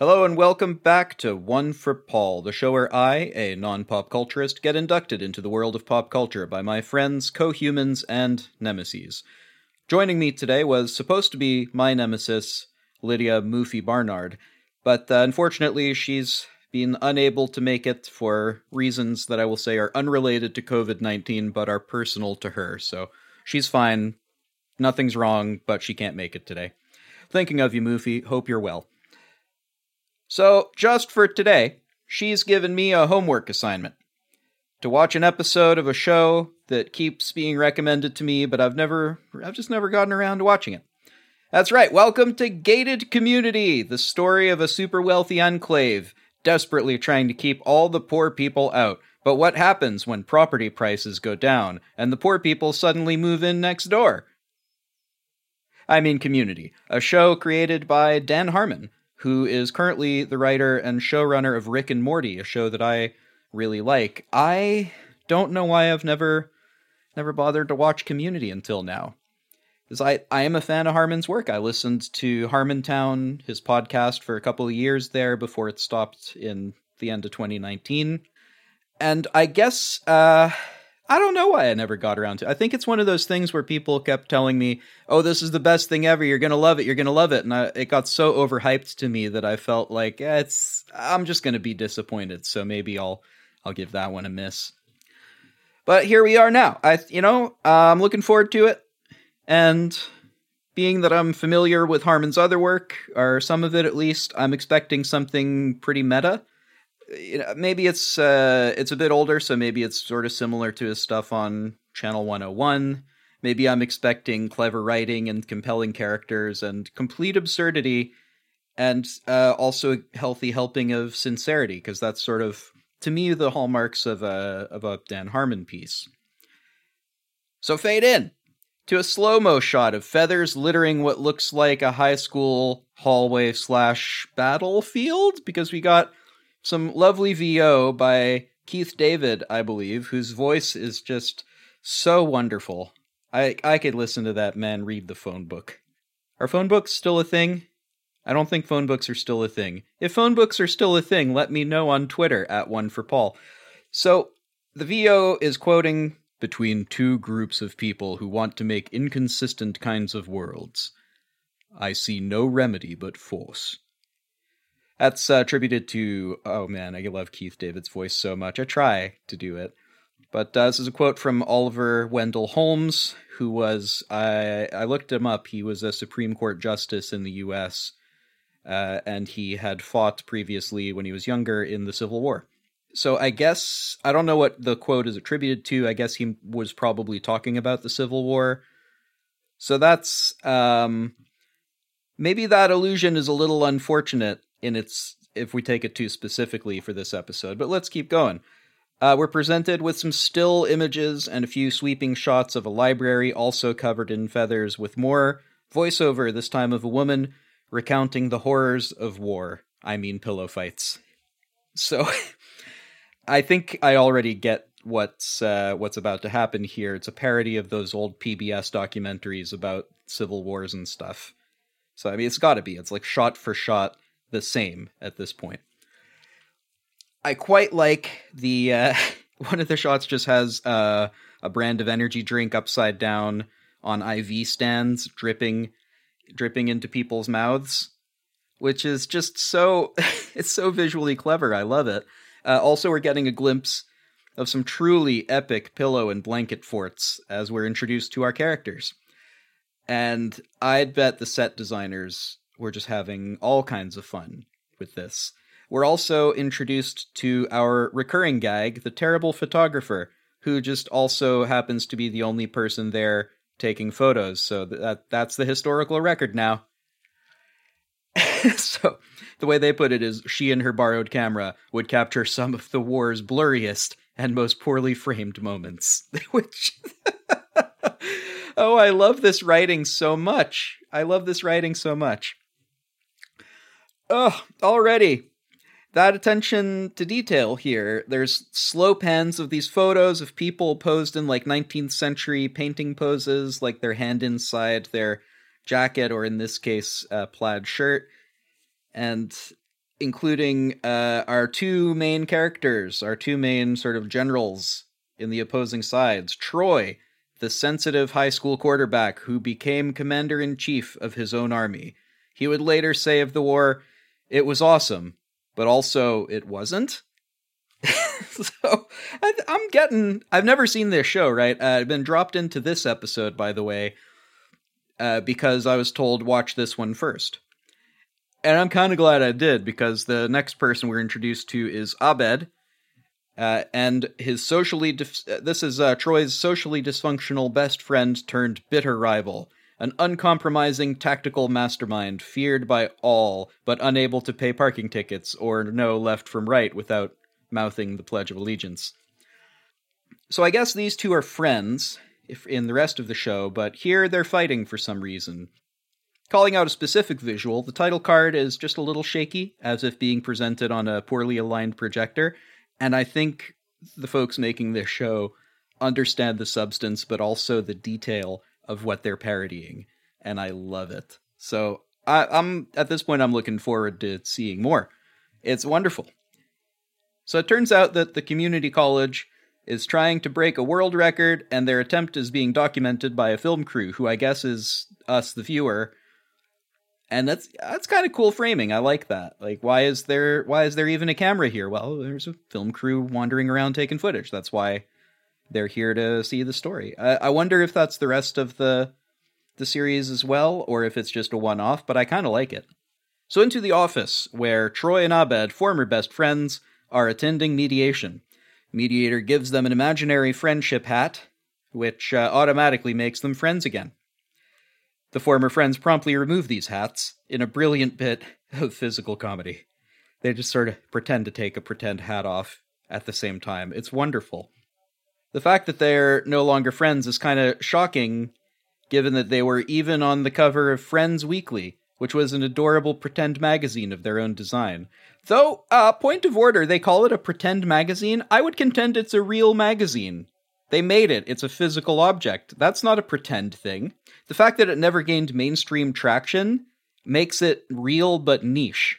Hello and welcome back to One for Paul, the show where I, a non pop culturist, get inducted into the world of pop culture by my friends, co humans, and nemesis. Joining me today was supposed to be my nemesis, Lydia Moofy Barnard, but uh, unfortunately she's been unable to make it for reasons that I will say are unrelated to COVID 19 but are personal to her, so she's fine. Nothing's wrong, but she can't make it today. Thinking of you, Moofy. Hope you're well. So, just for today, she's given me a homework assignment to watch an episode of a show that keeps being recommended to me, but I've never, I've just never gotten around to watching it. That's right, welcome to Gated Community, the story of a super wealthy enclave desperately trying to keep all the poor people out. But what happens when property prices go down and the poor people suddenly move in next door? I mean, Community, a show created by Dan Harmon, who is currently the writer and showrunner of Rick and Morty, a show that I really like. I don't know why I've never never bothered to watch Community until now. Because I, I am a fan of Harmon's work. I listened to Harmontown, his podcast, for a couple of years there before it stopped in the end of 2019. And I guess uh, I don't know why I never got around to. It. I think it's one of those things where people kept telling me, "Oh, this is the best thing ever. You're gonna love it. You're gonna love it." And I, it got so overhyped to me that I felt like eh, it's. I'm just gonna be disappointed. So maybe I'll I'll give that one a miss. But here we are now. I you know uh, I'm looking forward to it, and being that I'm familiar with Harmon's other work, or some of it at least, I'm expecting something pretty meta you know, maybe it's uh, it's a bit older, so maybe it's sort of similar to his stuff on Channel 101. Maybe I'm expecting clever writing and compelling characters and complete absurdity, and uh, also a healthy helping of sincerity, because that's sort of to me the hallmarks of a of a Dan Harmon piece. So fade in to a slow mo shot of feathers littering what looks like a high school hallway slash battlefield, because we got some lovely VO by Keith David, I believe, whose voice is just so wonderful. I I could listen to that man read the phone book. Are phone books still a thing? I don't think phone books are still a thing. If phone books are still a thing, let me know on Twitter at one for Paul. So the VO is quoting between two groups of people who want to make inconsistent kinds of worlds. I see no remedy but force. That's uh, attributed to oh man, I love Keith David's voice so much. I try to do it, but uh, this is a quote from Oliver Wendell Holmes, who was I I looked him up. He was a Supreme Court justice in the U.S. Uh, and he had fought previously when he was younger in the Civil War. So I guess I don't know what the quote is attributed to. I guess he was probably talking about the Civil War. So that's um, maybe that illusion is a little unfortunate in its if we take it too specifically for this episode, but let's keep going. Uh, we're presented with some still images and a few sweeping shots of a library, also covered in feathers, with more voiceover, this time of a woman recounting the horrors of war. I mean, pillow fights. So, I think I already get what's uh, what's about to happen here. It's a parody of those old PBS documentaries about civil wars and stuff. So, I mean, it's got to be. It's like shot for shot the same at this point. I quite like the uh, one of the shots just has uh, a brand of energy drink upside down on IV stands, dripping dripping into people's mouths, which is just so it's so visually clever. I love it. Uh, also, we're getting a glimpse of some truly epic pillow and blanket forts as we're introduced to our characters. And I'd bet the set designers we're just having all kinds of fun with this. We're also introduced to our recurring gag, the terrible photographer, who just also happens to be the only person there taking photos. So that that's the historical record now. so the way they put it is she and her borrowed camera would capture some of the war's blurriest and most poorly framed moments. Which Oh, I love this writing so much. I love this writing so much. Oh, already. That attention to detail here. There's slow pans of these photos of people posed in like 19th century painting poses, like their hand inside their jacket, or in this case, a plaid shirt. And including uh, our two main characters, our two main sort of generals in the opposing sides. Troy, the sensitive high school quarterback who became commander in chief of his own army. He would later say of the war, it was awesome, but also it wasn't. so I, am getting. I've never seen this show, right? Uh, I've been dropped into this episode, by the way, uh, because I was told watch this one first. And I'm kind of glad I did because the next person we're introduced to is Abed, uh, and his socially dif- uh, this is uh, Troy's socially dysfunctional best friend turned bitter rival, an uncompromising tactical mastermind feared by all but unable to pay parking tickets or know left from right without mouthing the Pledge of Allegiance. So I guess these two are friends if in the rest of the show, but here they're fighting for some reason. Calling out a specific visual, the title card is just a little shaky, as if being presented on a poorly aligned projector, and I think the folks making this show understand the substance, but also the detail of what they're parodying, and I love it. So I, I'm at this point, I'm looking forward to seeing more. It's wonderful. So it turns out that the community college is trying to break a world record, and their attempt is being documented by a film crew, who I guess is us, the viewer. And that's that's kind of cool framing. I like that. Like, why is there why is there even a camera here? Well, there's a film crew wandering around taking footage. That's why they're here to see the story. I, I wonder if that's the rest of the the series as well, or if it's just a one off. But I kind of like it. So into the office, where Troy and Abed, former best friends, are attending mediation. Mediator gives them an imaginary friendship hat, which uh, automatically makes them friends again. The former friends promptly remove these hats in a brilliant bit of physical comedy. They just sort of pretend to take a pretend hat off at the same time. It's wonderful. The fact that they're no longer friends is kind of shocking, given that they were even on the cover of Friends Weekly, which was an adorable pretend magazine of their own design. Though, uh, point of order, they call it a pretend magazine. I would contend it's a real magazine. They made it. It's a physical object. That's not a pretend thing. The fact that it never gained mainstream traction makes it real but niche,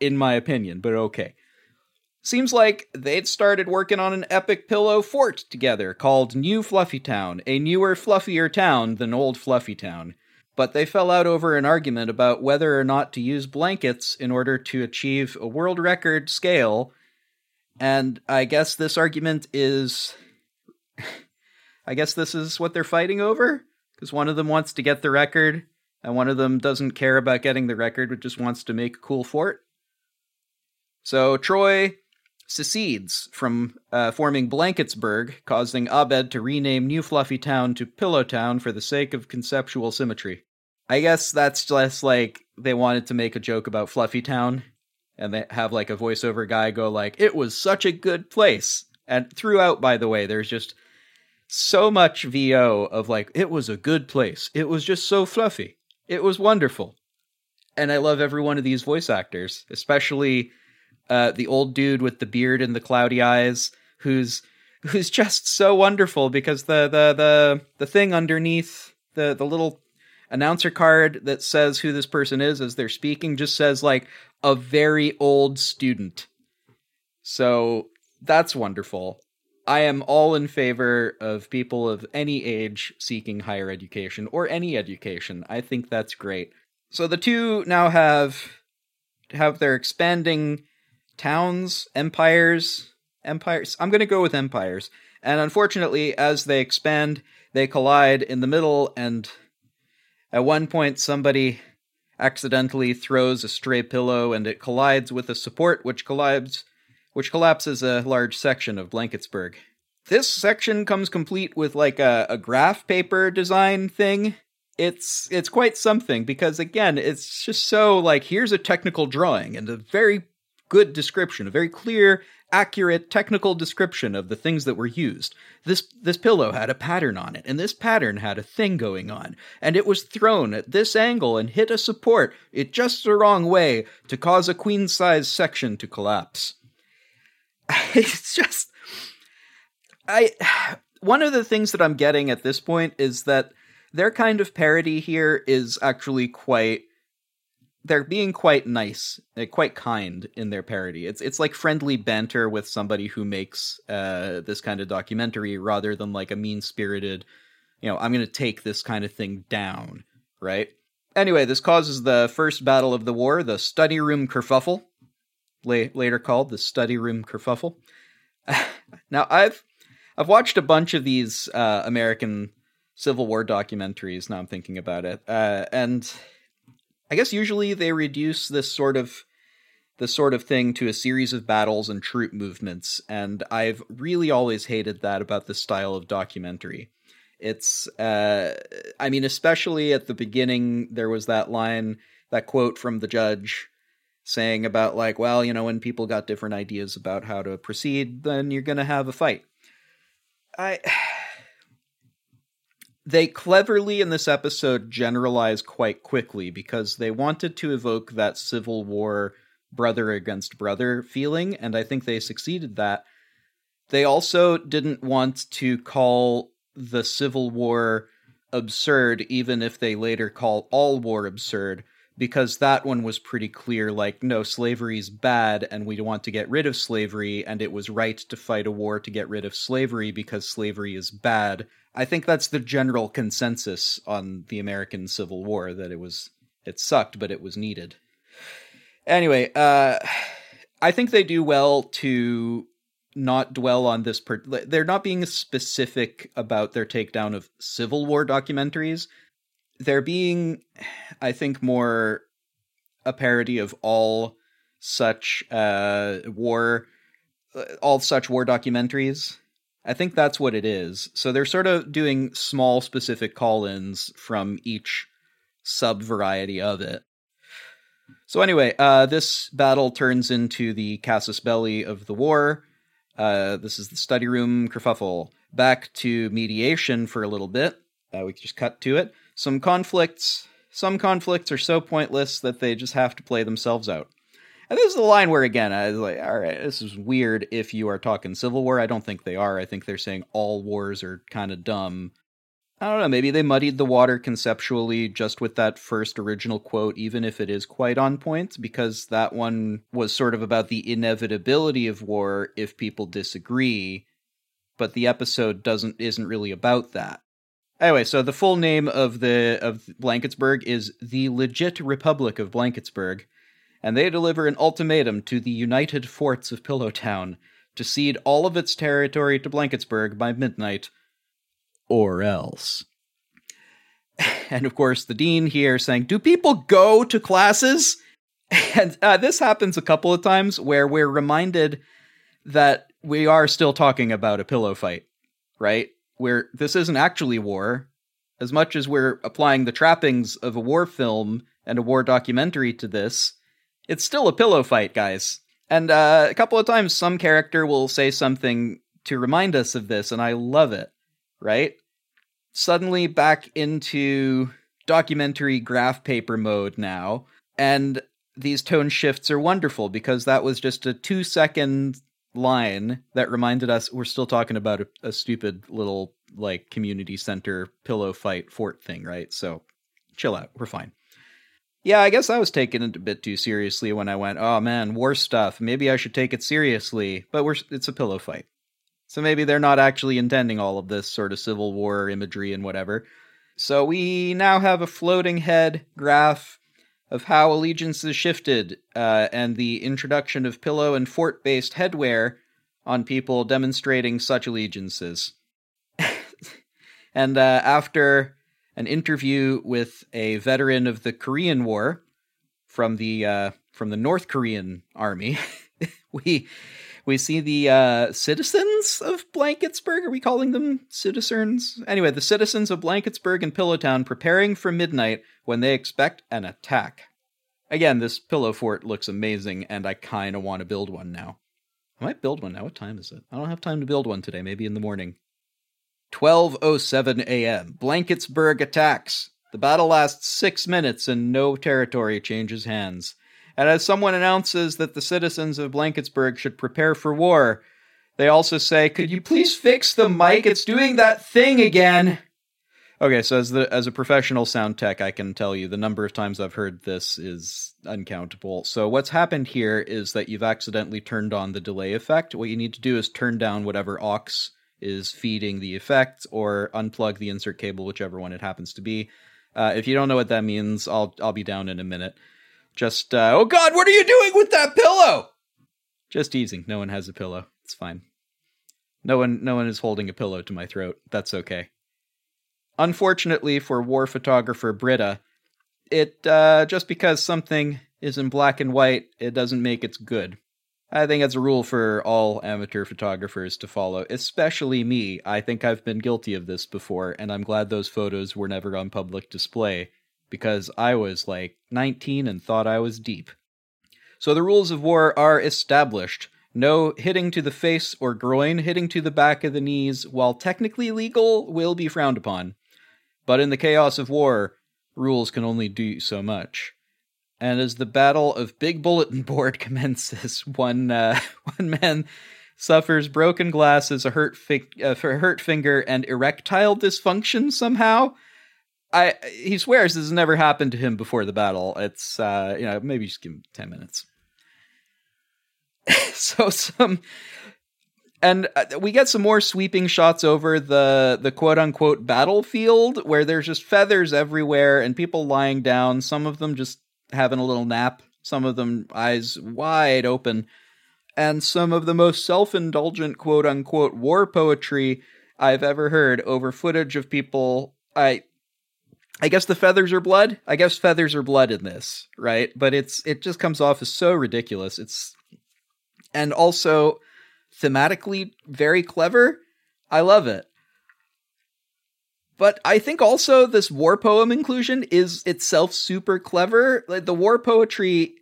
in my opinion, but okay. Seems like they'd started working on an epic pillow fort together called New Fluffy Town, a newer, fluffier town than Old Fluffy Town but they fell out over an argument about whether or not to use blankets in order to achieve a world record scale. And I guess this argument is. I guess this is what they're fighting over? Because one of them wants to get the record, and one of them doesn't care about getting the record, but just wants to make a cool fort. So Troy secedes from uh, forming Blanketsburg, causing Abed to rename New Fluffy Town to Pillow Town for the sake of conceptual symmetry. I guess that's just like they wanted to make a joke about Fluffy Town, and they have like a voiceover guy go like, "It was such a good place." And throughout, by the way, there's just so much VO of like, "It was a good place. It was just so fluffy. It was wonderful." And I love every one of these voice actors, especially uh, the old dude with the beard and the cloudy eyes, who's who's just so wonderful because the the the the thing underneath the the little announcer card that says who this person is as they're speaking just says like a very old student. So that's wonderful. I am all in favor of people of any age seeking higher education or any education. I think that's great. So the two now have have their expanding towns, empires, empires. I'm going to go with empires. And unfortunately, as they expand, they collide in the middle, and at one point, somebody accidentally throws a stray pillow and it collides with a support which collides which collapses a large section of Blanketsburg. This section comes complete with like a, a graph paper design thing. It's it's quite something because again, it's just so like here's a technical drawing and a very good description, a very clear, accurate technical description of the things that were used. This this pillow had a pattern on it, and this pattern had a thing going on, and it was thrown at this angle and hit a support it just the wrong way to cause a queen size section to collapse. It's just I one of the things that I'm getting at this point is that their kind of parody here is actually quite they're being quite nice, uh, quite kind in their parody. It's it's like friendly banter with somebody who makes uh, this kind of documentary rather than like a mean spirited, you know, I'm going to take this kind of thing down, right? Anyway, this causes the first battle of the war, the study room kerfuffle, la- later called the study room kerfuffle. now, I've I've watched a bunch of these uh, American Civil War documentaries. Now I'm thinking about it, uh, and I guess usually they reduce this sort of this sort of thing to a series of battles and troop movements, and I've really always hated that about this style of documentary. It's, uh, I mean, especially at the beginning, there was that line, that quote from the judge saying about, like, well, you know, when people got different ideas about how to proceed, then you're going to have a fight. I they cleverly in this episode generalize quite quickly because they wanted to evoke that civil war brother against brother feeling and i think they succeeded that they also didn't want to call the civil war absurd even if they later call all war absurd because that one was pretty clear like no slavery is bad and we want to get rid of slavery and it was right to fight a war to get rid of slavery because slavery is bad I think that's the general consensus on the American Civil War that it was it sucked, but it was needed. Anyway, uh, I think they do well to not dwell on this. Per- they're not being specific about their takedown of Civil War documentaries. They're being, I think, more a parody of all such uh, war, uh, all such war documentaries I think that's what it is. So they're sort of doing small specific call ins from each sub variety of it. So anyway, uh, this battle turns into the casus belli of the war. Uh, this is the study room kerfuffle. Back to mediation for a little bit. Uh, we just cut to it. Some conflicts. Some conflicts are so pointless that they just have to play themselves out. And this is the line where again I was like, all right, this is weird if you are talking Civil War. I don't think they are. I think they're saying all wars are kind of dumb. I don't know, maybe they muddied the water conceptually just with that first original quote, even if it is quite on point, because that one was sort of about the inevitability of war if people disagree, but the episode doesn't isn't really about that. Anyway, so the full name of the of Blanketsburg is the Legit Republic of Blanketsburg and they deliver an ultimatum to the United Forts of Pillowtown to cede all of its territory to Blanketsburg by midnight, or else. And of course, the dean here saying, Do people go to classes? And uh, this happens a couple of times where we're reminded that we are still talking about a pillow fight, right? Where this isn't actually war. As much as we're applying the trappings of a war film and a war documentary to this, it's still a pillow fight, guys. And uh, a couple of times, some character will say something to remind us of this, and I love it, right? Suddenly back into documentary graph paper mode now, and these tone shifts are wonderful because that was just a two second line that reminded us we're still talking about a, a stupid little like community center pillow fight fort thing, right? So chill out, we're fine. Yeah, I guess I was taking it a bit too seriously when I went, "Oh man, war stuff. Maybe I should take it seriously." But we're it's a pillow fight. So maybe they're not actually intending all of this sort of civil war imagery and whatever. So we now have a floating head graph of how allegiances shifted uh, and the introduction of pillow and fort based headwear on people demonstrating such allegiances. and uh, after an interview with a veteran of the Korean War from the uh, from the North Korean army. we we see the uh, citizens of Blanketsburg. Are we calling them citizens? Anyway, the citizens of Blanketsburg and Pillowtown preparing for midnight when they expect an attack. Again, this pillow fort looks amazing, and I kind of want to build one now. I might build one now. What time is it? I don't have time to build one today. Maybe in the morning. 12:07 a.m. Blanketsburg attacks. The battle lasts 6 minutes and no territory changes hands. And as someone announces that the citizens of Blanketsburg should prepare for war, they also say, "Could you please fix the mic? It's doing that thing again." Okay, so as the as a professional sound tech, I can tell you the number of times I've heard this is uncountable. So what's happened here is that you've accidentally turned on the delay effect. What you need to do is turn down whatever aux is feeding the effect, or unplug the insert cable, whichever one it happens to be. Uh, if you don't know what that means, I'll I'll be down in a minute. Just uh, oh God, what are you doing with that pillow? Just easing. No one has a pillow. It's fine. No one no one is holding a pillow to my throat. That's okay. Unfortunately for war photographer Britta, it uh, just because something is in black and white, it doesn't make it good. I think that's a rule for all amateur photographers to follow, especially me. I think I've been guilty of this before, and I'm glad those photos were never on public display because I was like 19 and thought I was deep. So the rules of war are established. No hitting to the face or groin, hitting to the back of the knees, while technically legal, will be frowned upon. But in the chaos of war, rules can only do so much. And as the battle of Big Bulletin Board commences, one uh, one man suffers broken glasses, a hurt fi- uh, hurt finger, and erectile dysfunction somehow. I he swears this has never happened to him before the battle. It's uh, you know maybe just give him ten minutes. so some and uh, we get some more sweeping shots over the the quote unquote battlefield where there's just feathers everywhere and people lying down some of them just having a little nap some of them eyes wide open and some of the most self-indulgent quote unquote war poetry i've ever heard over footage of people i i guess the feathers are blood i guess feathers are blood in this right but it's it just comes off as so ridiculous it's and also thematically very clever. I love it. But I think also this war poem inclusion is itself super clever. Like the war poetry,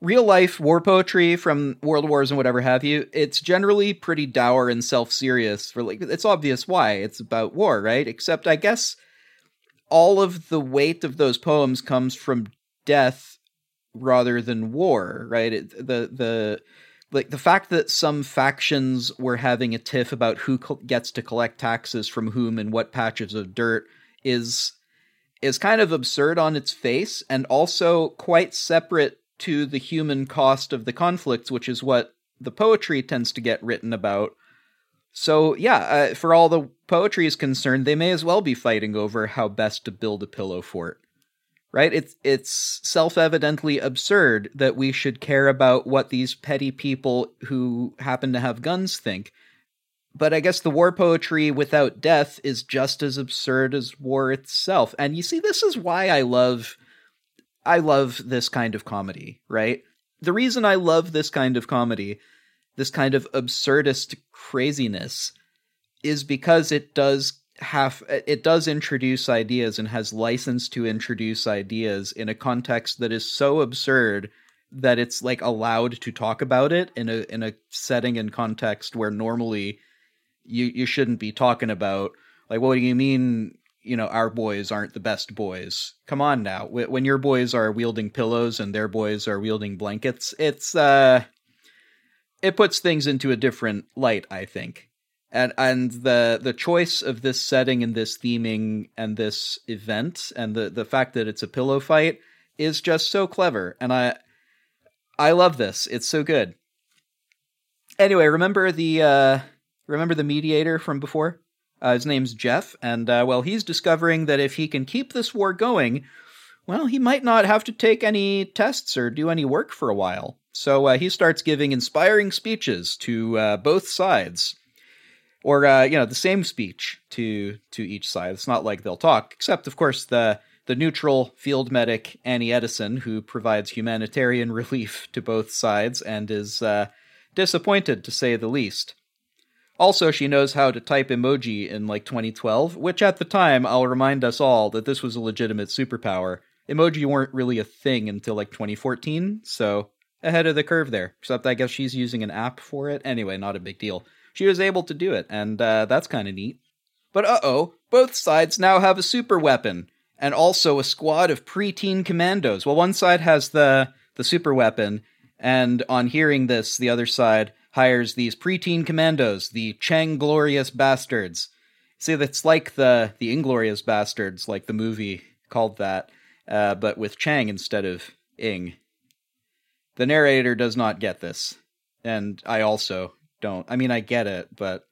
real life war poetry from World Wars and whatever have you, it's generally pretty dour and self serious. For like, it's obvious why it's about war, right? Except I guess all of the weight of those poems comes from death rather than war, right? It, the the like the fact that some factions were having a tiff about who co- gets to collect taxes from whom and what patches of dirt is is kind of absurd on its face and also quite separate to the human cost of the conflicts which is what the poetry tends to get written about so yeah uh, for all the poetry is concerned they may as well be fighting over how best to build a pillow fort right? It's it's self-evidently absurd that we should care about what these petty people who happen to have guns think. But I guess the war poetry without death is just as absurd as war itself. And you see this is why I love I love this kind of comedy, right? The reason I love this kind of comedy, this kind of absurdist craziness is because it does have it does introduce ideas and has license to introduce ideas in a context that is so absurd that it's like allowed to talk about it in a in a setting and context where normally you you shouldn't be talking about like what do you mean you know our boys aren't the best boys? Come on now. When your boys are wielding pillows and their boys are wielding blankets it's uh it puts things into a different light i think. And and the the choice of this setting and this theming and this event and the the fact that it's a pillow fight is just so clever. And i i love this. It's so good. Anyway remember the uh remember the mediator from before? Uh, his name's jeff. And uh, well he's discovering that if he can keep this war going well he might not have to take any tests or do any work for a while so uh, he starts giving inspiring speeches to uh, both sides or uh, you know the same speech to to each side. It's not like they'll talk, except of course the the neutral field medic Annie Edison, who provides humanitarian relief to both sides and is uh, disappointed to say the least. Also, she knows how to type emoji in like 2012, which at the time, I'll remind us all that this was a legitimate superpower. Emoji weren't really a thing until like 2014, so ahead of the curve there. Except I guess she's using an app for it. Anyway, not a big deal she was able to do it, and uh, that's kind of neat. But uh oh, both sides now have a super weapon, and also a squad of preteen commandos. Well, one side has the the super weapon, and on hearing this, the other side hires these preteen commandos, the Chang Glorious Bastards. See, that's like the the Inglourious Basterds, like the movie called that, uh, but with Chang instead of Ing. The narrator does not get this, and I also don't. I mean, I get it, but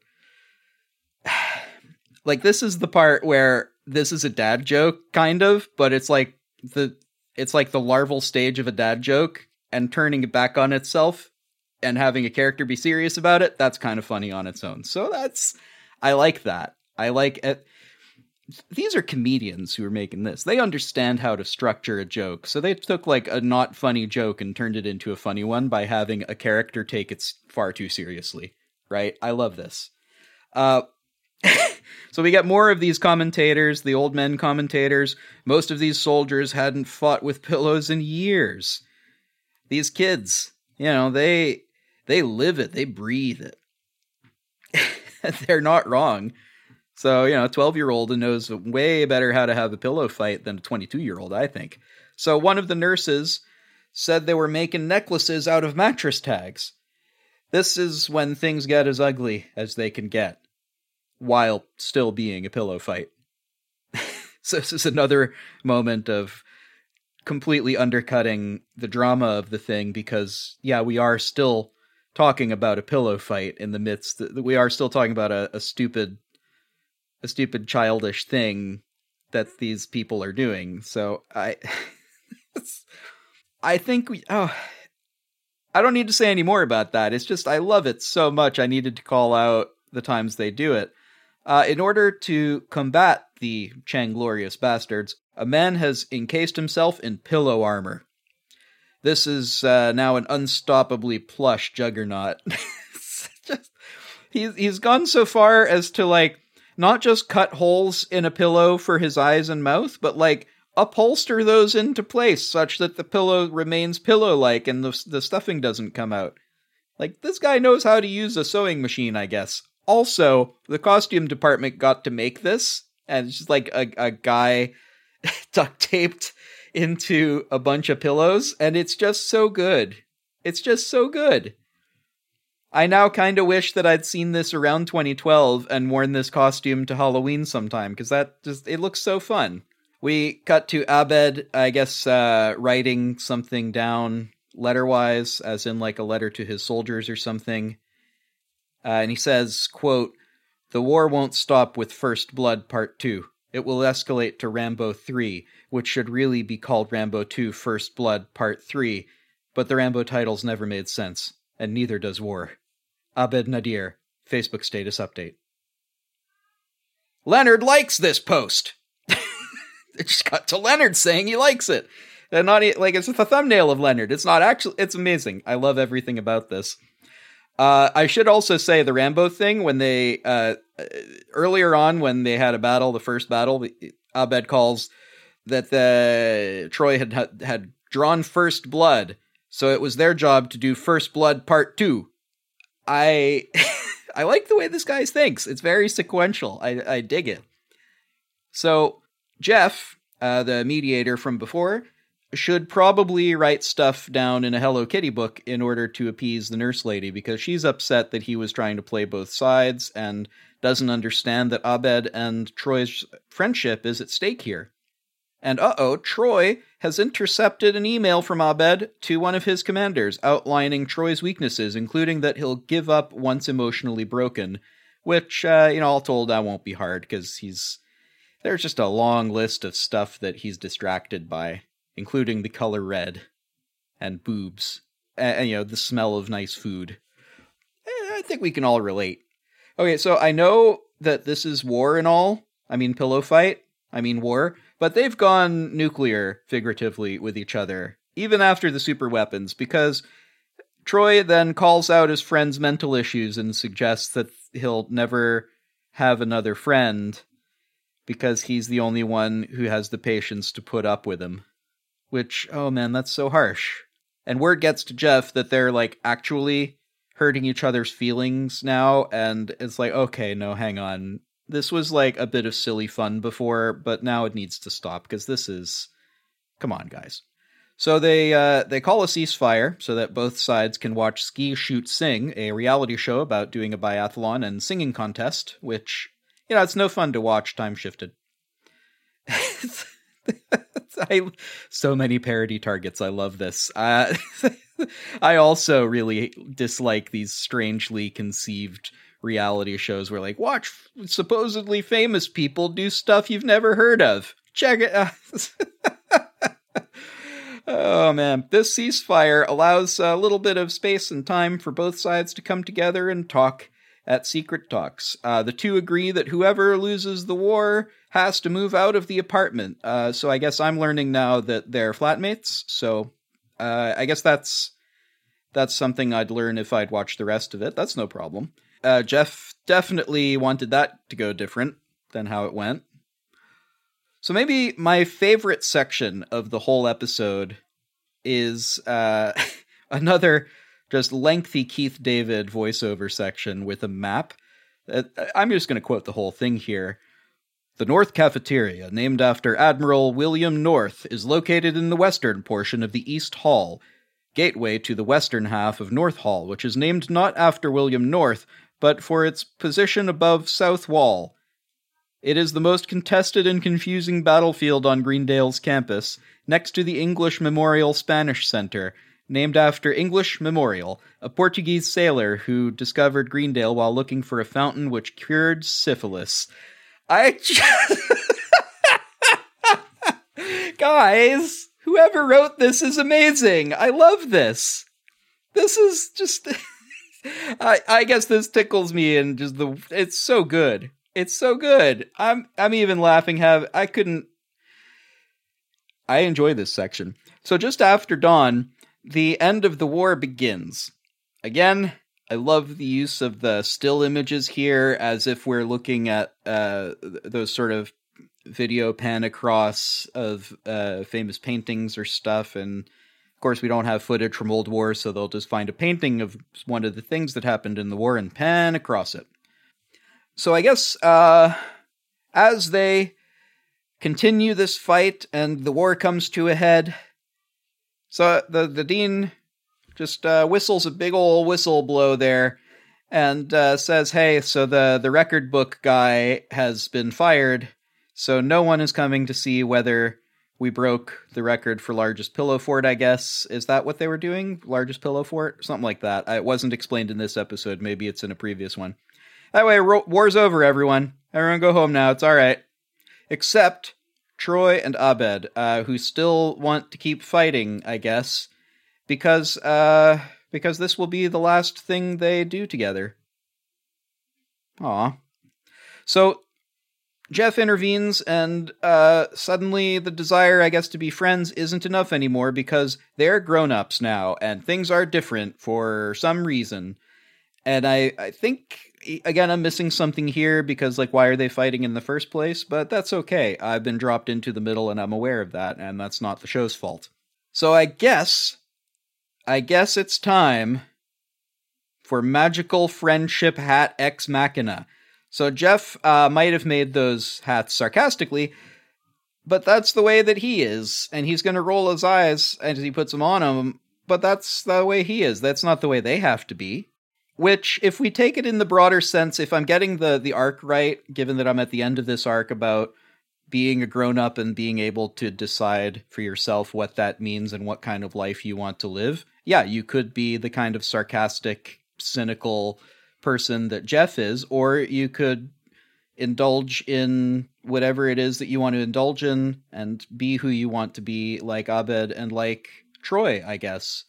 like this is the part where this is a dad joke, kind of, but it's like the it's like the larval stage of a dad joke and turning it back on itself and having a character be serious about it. That's kind of funny on its own. So that's I like that. I like it. These are comedians who are making this. They understand how to structure a joke. So they took like a not funny joke and turned it into a funny one by having a character take it far too seriously. Right? I love this. Uh, so we get more of these commentators, the old men commentators. Most of these soldiers hadn't fought with pillows in years. These kids, you know, they they live it, they breathe it. They're not wrong. So, you know, a 12 year old knows way better how to have a pillow fight than a 22 year old, I think. So, one of the nurses said they were making necklaces out of mattress tags. This is when things get as ugly as they can get while still being a pillow fight. so this is another moment of completely undercutting the drama of the thing because yeah, we are still talking about a pillow fight in the midst we are still talking about a, a stupid a stupid childish thing that these people are doing. So I I think we oh I don't need to say any more about that. It's just I love it so much I needed to call out the times they do it. Uh, in order to combat the Changlorious bastards, a man has encased himself in pillow armor. This is uh, now an unstoppably plush juggernaut. just, he's he's gone so far as to like not just cut holes in a pillow for his eyes and mouth, but like upholster those into place such that the pillow remains pillow-like and the the stuffing doesn't come out. Like this guy knows how to use a sewing machine, I guess. Also, the costume department got to make this, and it's just like a, a guy duct taped into a bunch of pillows, and it's just so good. It's just so good. I now kind of wish that I'd seen this around 2012 and worn this costume to Halloween sometime, because that just, it looks so fun. We cut to Abed, I guess, uh, writing something down letter-wise, as in like a letter to his soldiers or something. Uh, and he says, quote, The war won't stop with First Blood Part 2. It will escalate to Rambo 3, which should really be called Rambo Two: First Blood Part 3, but the Rambo titles never made sense, and neither does war. Abed Nadir, Facebook status update. Leonard likes this post. it just got to Leonard saying he likes it. And not like it's the thumbnail of Leonard. It's not actually it's amazing. I love everything about this. Uh, I should also say the Rambo thing when they uh, earlier on when they had a battle, the first battle, Abed calls that the Troy had had drawn first blood, so it was their job to do first blood part two. I I like the way this guy thinks. It's very sequential. I I dig it. So Jeff, uh, the mediator from before, should probably write stuff down in a Hello Kitty book in order to appease the nurse lady because she's upset that he was trying to play both sides and doesn't understand that Abed and Troy's friendship is at stake here. And uh oh, Troy has intercepted an email from Abed to one of his commanders outlining Troy's weaknesses, including that he'll give up once emotionally broken, which, uh, you know, all told, that won't be hard because he's. There's just a long list of stuff that he's distracted by including the color red and boobs, and, you know the smell of nice food. Eh, I think we can all relate. Okay, so I know that this is war and all. I mean pillow fight. I mean war, but they've gone nuclear figuratively with each other even after the super weapons because Troy then calls out his friend's mental issues and suggests that he'll never have another friend because he's the only one who has the patience to put up with him which oh man, that's so harsh. And word gets to Jeff that they're like actually hurting each other's feelings now and it's like okay, no, hang on. This was like a bit of silly fun before, but now it needs to stop because this is come on, guys. So they uh, they call a ceasefire so that both sides can watch Ski Shoot Sing, a reality show about doing a biathlon and singing contest, which you know, it's no fun to watch time shifted. I so many parody targets. I love this. Uh, I also really dislike these strangely conceived reality shows where like watch supposedly famous people do stuff you've never heard of. Check it out. oh man, this ceasefire allows a little bit of space and time for both sides to come together and talk at secret talks. Uh, the two agree that whoever loses the war has to move out of the apartment. Uh, so I guess I'm learning now that they're flatmates. So uh, I guess that's that's something I'd learn if I'd watch the rest of it. That's no problem. Uh, Jeff definitely wanted that to go different than how it went. So maybe my favorite section of the whole episode is uh, another just lengthy Keith David voiceover section with a map. Uh, I'm just going to quote the whole thing here. The North Cafeteria, named after Admiral William North, is located in the western portion of the East Hall, gateway to the western half of North Hall, which is named not after William North, but for its position above South Wall. It is the most contested and confusing battlefield on Greendale's campus, next to the English Memorial Spanish Center, named after English Memorial, a Portuguese sailor who discovered Greendale while looking for a fountain which cured syphilis. I just... Guys, whoever wrote this is amazing. I love this. This is just I I guess this tickles me and just the it's so good. It's so good. I'm I'm even laughing have I couldn't I enjoy this section. So just after dawn, the end of the war begins. Again, I love the use of the still images here as if we're looking at uh, those sort of video pan across of uh, famous paintings or stuff. And course, we don't have footage from Old War, so they'll just find a painting of one of the things that happened in the war and pan across it. So I guess uh, as they continue this fight and the war comes to a head, so the the dean just uh, whistles a big old whistle blow there and uh, says, "Hey, so the the record book guy has been fired, so no one is coming to see whether." We broke the record for largest pillow fort, I guess. Is that what they were doing? Largest pillow fort? Something like that. It wasn't explained in this episode. Maybe it's in a previous one. That way, war's over, everyone. Everyone go home now. It's all right. Except Troy and Abed, uh, who still want to keep fighting, I guess, because uh, because this will be the last thing they do together. Aw. So Jeff intervenes, and uh, suddenly the desire, I guess, to be friends isn't enough anymore because they're grown ups now, and things are different for some reason. And I, I think again I'm missing something here because like why are they fighting in the first place? But that's okay. I've been dropped into the middle and I'm aware of that, and that's not the show's fault. So I guess I guess it's time for magical friendship hat ex machina. So Jeff uh, might have made those hats sarcastically, but that's the way that he is, and he's going to roll his eyes as he puts them on him. But that's the way he is. That's not the way they have to be. Which, if we take it in the broader sense, if I'm getting the the arc right, given that I'm at the end of this arc about being a grown up and being able to decide for yourself what that means and what kind of life you want to live, yeah, you could be the kind of sarcastic, cynical person that Jeff is, or you could indulge in whatever it is that you want to indulge in and be who you want to be, like Abed and like Troy, I guess.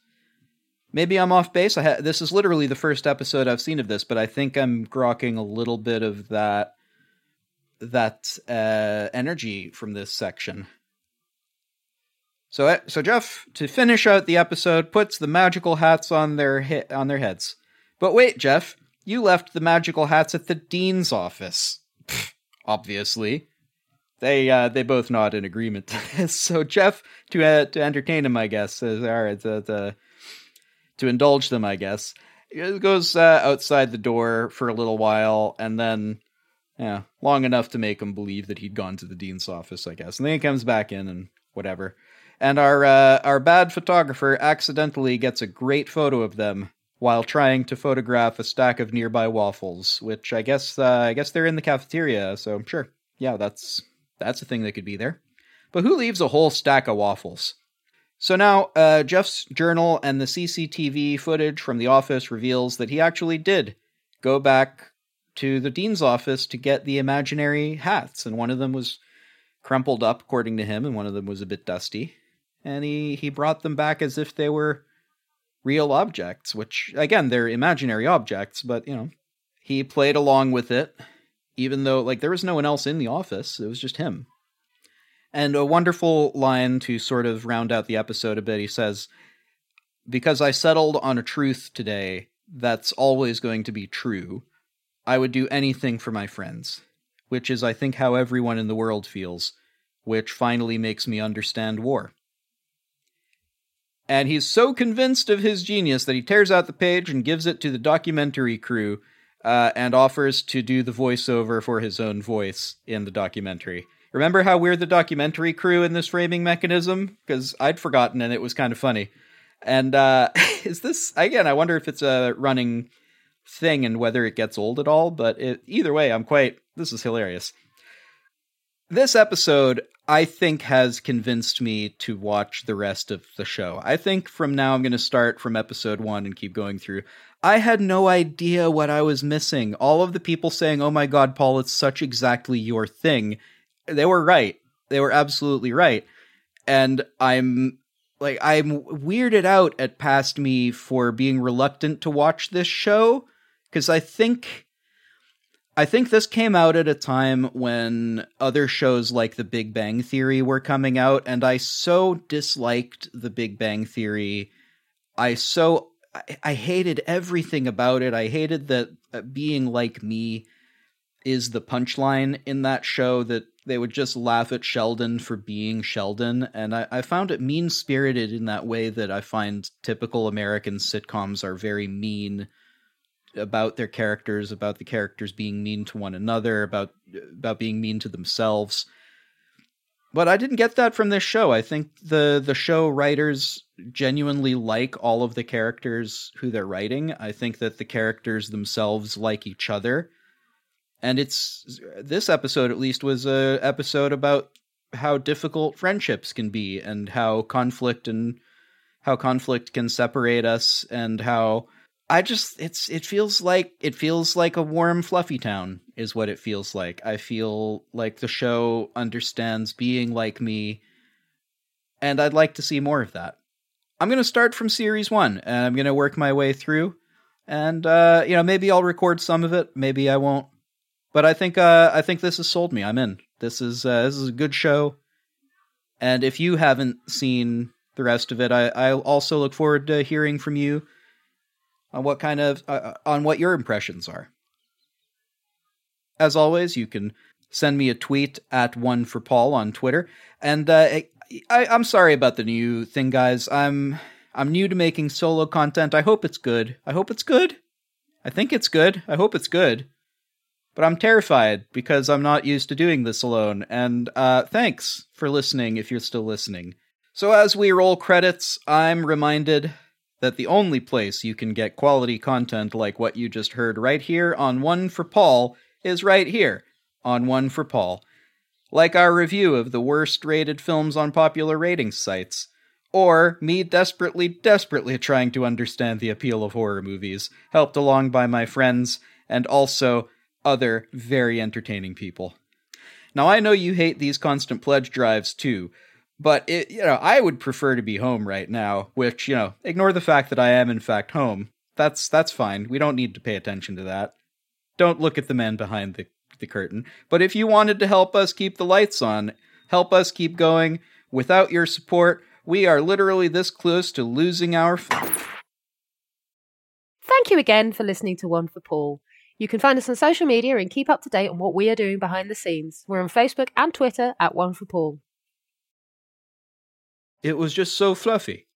Maybe I'm off base. Ha- this is literally the first episode I've seen of this, but I think I'm grokking a little bit of that that uh, energy from this section. So, uh, so Jeff, to finish out the episode, puts the magical hats on their he- on their heads. But wait, Jeff, you left the magical hats at the dean's office. Obviously, they uh, they both nod in agreement. So Jeff, to uh, to entertain him, I guess, says, "All right, to, to, to indulge them, I guess." Goes uh, outside the door for a little while, and then yeah, long enough to make him believe that he'd gone to the dean's office, I guess. And then he comes back in and whatever. And our uh, our bad photographer accidentally gets a great photo of them while trying to photograph a stack of nearby waffles, which I guess uh, I guess they're in the cafeteria, so I'm sure. Yeah, that's that's a thing that could be there. But who leaves a whole stack of waffles? So now, uh, Jeff's journal and the CCTV footage from the office reveals that he actually did go back to the dean's office to get the imaginary hats, and one of them was crumpled up, according to him, and one of them was a bit dusty. And he, he brought them back as if they were real objects, which, again, they're imaginary objects, but, you know, he played along with it, even though, like, there was no one else in the office, it was just him. And a wonderful line to sort of round out the episode a bit, he says, Because I settled on a truth today that's always going to be true, I would do anything for my friends, which is, I think, how everyone in the world feels, which finally makes me understand war. And he's so convinced of his genius that he tears out the page and gives it to the documentary crew uh, and offers to do the voiceover for his own voice in the documentary. Remember how we're the documentary crew in this framing mechanism? Because I'd forgotten and it was kind of funny. And uh, is this, again, I wonder if it's a running thing and whether it gets old at all, but it, either way, I'm quite, this is hilarious. This episode, I think has convinced me to watch the rest of the show. I think from now I'm going to start from episode one and keep going through. I had no idea what I was missing. All of the people saying, oh my god, Paul, it's such exactly your thing. They were right. They were absolutely right. And I'm like, I'm weirded out at past me for being reluctant to watch this show because I think I think this came out at a time when other shows like The Big Bang Theory were coming out, and I so disliked The Big Bang Theory. I so I, I hated everything about it. I hated that uh, being like me is the punchline in that show that they would just laugh at Sheldon for being Sheldon, and I, I found it mean spirited in that way that I find typical American sitcoms are very mean about their characters, about the characters being mean to one another, about about being mean to themselves. But I didn't get that from this show. I think the the show writers genuinely like all of the characters who they're writing. I think that the characters themselves like each other. And it's this episode at least was a episode about how difficult friendships can be and how conflict and how conflict can separate us and how I just it's it feels like it feels like a warm fluffy town is what it feels like. I feel like the show understands being like me and I'd like to see more of that. I'm going to start from series 1 and I'm going to work my way through and uh you know maybe I'll record some of it, maybe I won't. But I think uh I think this has sold me. I'm in. This is uh, this is a good show. And if you haven't seen the rest of it, I I also look forward to hearing from you on what kind of uh, uh, on what your impressions are. As always, you can send me a tweet at one for Paul on Twitter. And uh, I, I'm sorry about the new thing, guys. I'm I'm new to making solo content. I hope it's good. I hope it's good. I think it's good. I hope it's good. But I'm terrified because I'm not used to doing this alone. And uh, thanks for listening if you're still listening. So as we roll credits, I'm reminded that the only place you can get quality content like what you just heard right here on One for Paul is right here on One for Paul. Like our review of the worst rated films on popular rating sites, or me desperately, desperately trying to understand the appeal of horror movies, helped along by my friends and also other very entertaining people. Now, I know you hate these constant pledge drives too, but it, you know, I would prefer to be home right now. Which you know, ignore the fact that I am in fact home. That's that's fine. We don't need to pay attention to that. Don't look at the man behind the the curtain. But if you wanted to help us keep the lights on, help us keep going. Without your support, we are literally this close to losing our. F- Thank you again for listening to One for Paul. You can find us on social media and keep up to date on what we are doing behind the scenes. We're on Facebook and Twitter at One for Paul. It was just so fluffy.